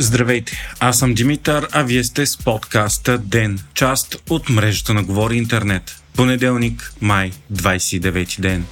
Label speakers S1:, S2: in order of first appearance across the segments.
S1: Здравейте, аз съм Димитър, а вие сте с подкаста ДЕН, част от мрежата на Говори Интернет. Понеделник, май, 29 ден.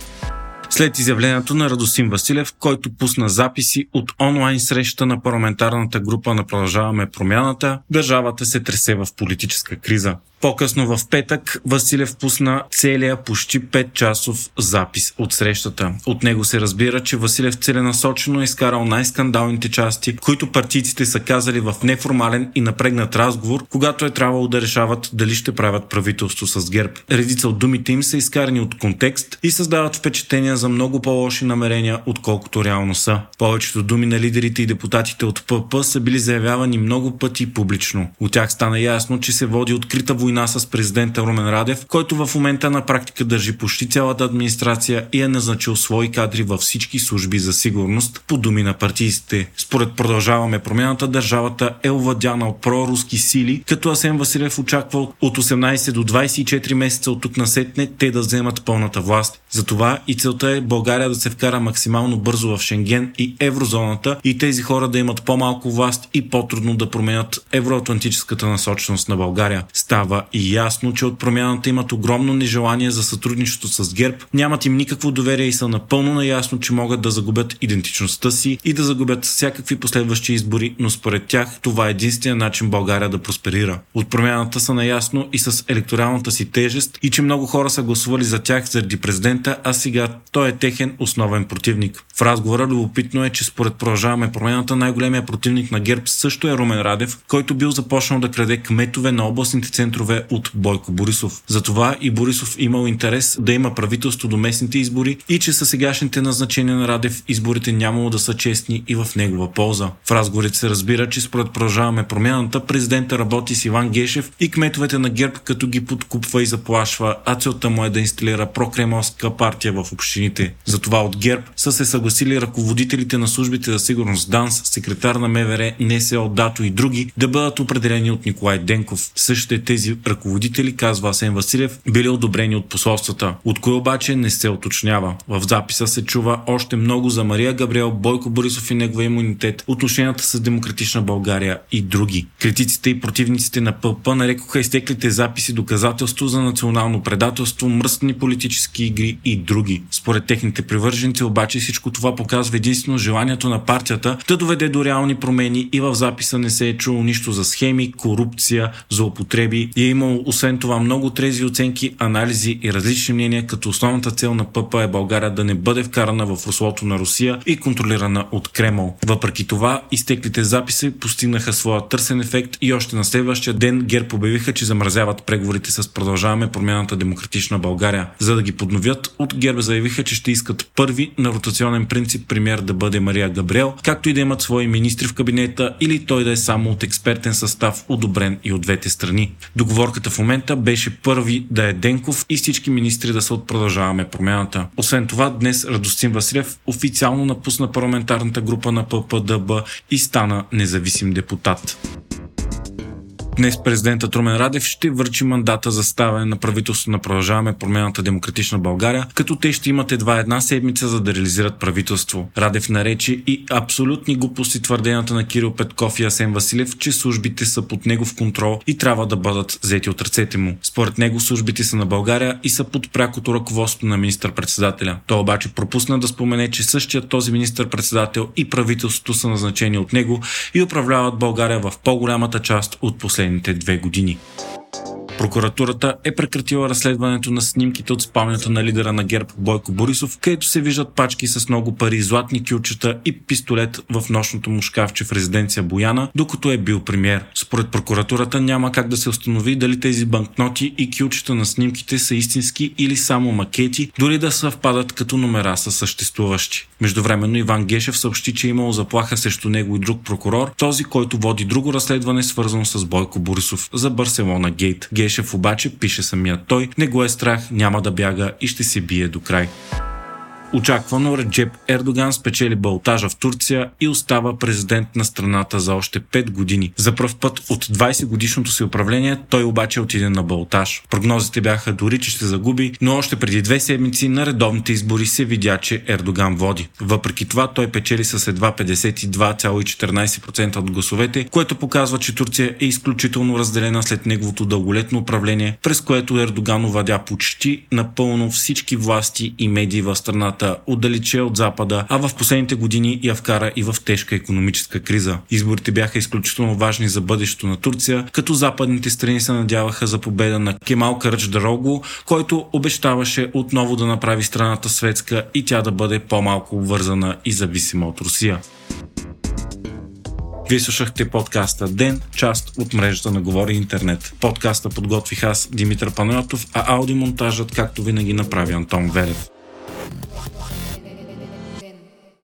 S1: След изявлението на Радосим Василев, който пусна записи от онлайн среща на парламентарната група на Продължаваме промяната, държавата се тресе в политическа криза. По-късно в петък Василев пусна целия почти 5 часов запис от срещата. От него се разбира, че Василев целенасочено е изкарал най-скандалните части, които партийците са казали в неформален и напрегнат разговор, когато е трябвало да решават дали ще правят правителство с ГЕРБ. Редица от думите им са изкарани от контекст и създават впечатления за много по-лоши намерения, отколкото реално са. Повечето думи на лидерите и депутатите от ПП са били заявявани много пъти публично. От тях стана ясно, че се води открита война с президента Румен Радев, който в момента на практика държи почти цялата администрация и е назначил свои кадри във всички служби за сигурност, по думи на партиистите. Според продължаваме промяната, държавата е овладяна от проруски сили, като Асен Василев очаква от 18 до 24 месеца от тук насетне те да вземат пълната власт. Затова и целта е България да се вкара максимално бързо в Шенген и еврозоната и тези хора да имат по-малко власт и по-трудно да променят евроатлантическата насоченост на България. Става и ясно, че от промяната имат огромно нежелание за сътрудничество с ГЕРБ, нямат им никакво доверие и са напълно наясно, че могат да загубят идентичността си и да загубят всякакви последващи избори, но според тях това е единствения начин България да просперира. От промяната са наясно и с електоралната си тежест и че много хора са гласували за тях заради президента, а сега той е техен основен противник. В разговора любопитно е, че според продължаваме промяната най-големия противник на ГЕРБ също е Румен Радев, който бил започнал да краде кметове на областните центрове от Бойко Борисов. Затова и Борисов имал интерес да има правителство до местните избори и че със сегашните назначения на Радев изборите нямало да са честни и в негова полза. В разговорите се разбира, че според продължаваме промяната, президента работи с Иван Гешев и кметовете на ГЕРБ, като ги подкупва и заплашва, а целта му е да инсталира прокремовска партия в общините. Затова от ГЕРБ са се съгласили ръководителите на службите за сигурност ДАНС, секретар на МВР, НСО, ДАТО и други да бъдат определени от Николай Денков. Същите тези ръководители, казва Асен Василев, били одобрени от посолствата. От кой обаче не се уточнява. В записа се чува още много за Мария Габриел, Бойко Борисов и негова имунитет, отношенията с Демократична България и други. Критиците и противниците на ПП нарекоха изтеклите записи доказателство за национално предателство, мръсни политически игри и други. Според техните привърженици обаче всичко това показва единствено желанието на партията да доведе до реални промени и в записа не се е чуло нищо за схеми, корупция, злоупотреби и е имало освен това много трезви оценки, анализи и различни мнения, като основната цел на ПП е България да не бъде вкарана в руслото на Русия и контролирана от Кремъл. Въпреки това, изтеклите записи постигнаха своя търсен ефект и още на следващия ден ГЕРБ обявиха, че замразяват преговорите с Продължаваме промяната Демократична България. За да ги подновят, от ГЕРБ заявиха, че ще искат първи на ротационен принцип премьер да бъде Мария Габриел, както и да имат свои министри в кабинета или той да е само от експертен състав, одобрен и от двете страни. Договорката в момента беше първи да е Денков и всички министри да са от продължаваме промяната. Освен това, днес Радостин Василев официално напусна парламентарната група на ППДБ и стана независим депутат. Днес президентът Румен Радев ще върчи мандата за ставане на правителството на Продължаваме промяната Демократична България, като те ще имат едва една седмица за да реализират правителство. Радев нарече и абсолютни глупости твърденията на Кирил Петков и Асен Василев, че службите са под негов контрол и трябва да бъдат взети от ръцете му. Според него службите са на България и са под прякото ръководство на министър-председателя. Той обаче пропусна да спомене, че същият този министър-председател и правителството са назначени от него и управляват България в по-голямата част от последните последните две години. Прокуратурата е прекратила разследването на снимките от спалнята на лидера на ГЕРБ Бойко Борисов, където се виждат пачки с много пари, златни кючета и пистолет в нощното му шкафче в резиденция Бояна, докато е бил премьер. Според прокуратурата няма как да се установи дали тези банкноти и кючета на снимките са истински или само макети, дори да съвпадат като номера са съществуващи. Междувременно Иван Гешев съобщи, че е имало заплаха срещу него и друг прокурор, този, който води друго разследване, свързано с Бойко Борисов за Барселона Гейт. Гешев обаче, пише самия той, не го е страх, няма да бяга и ще се бие до край. Очаквано Реджеп Ердоган спечели балтажа в Турция и остава президент на страната за още 5 години. За първ път от 20 годишното си управление той обаче отиде на балтаж. Прогнозите бяха дори, че ще загуби, но още преди две седмици на редовните избори се видя, че Ердоган води. Въпреки това той печели с едва 52,14% от гласовете, което показва, че Турция е изключително разделена след неговото дълголетно управление, през което Ердоган овладя почти напълно всички власти и медии в страната, отдалече от Запада, а в последните години я вкара и в тежка економическа криза. Изборите бяха изключително важни за бъдещето на Турция, като западните страни се надяваха за победа на Кемал Карач Дарого, който обещаваше отново да направи страната светска и тя да бъде по-малко обвързана и зависима от Русия. Вие слушахте подкаста Ден, част от мрежата на Говори Интернет. Подкаста подготвих аз, Димитър Панайотов, а аудиомонтажът, както винаги, направи Антон Верев.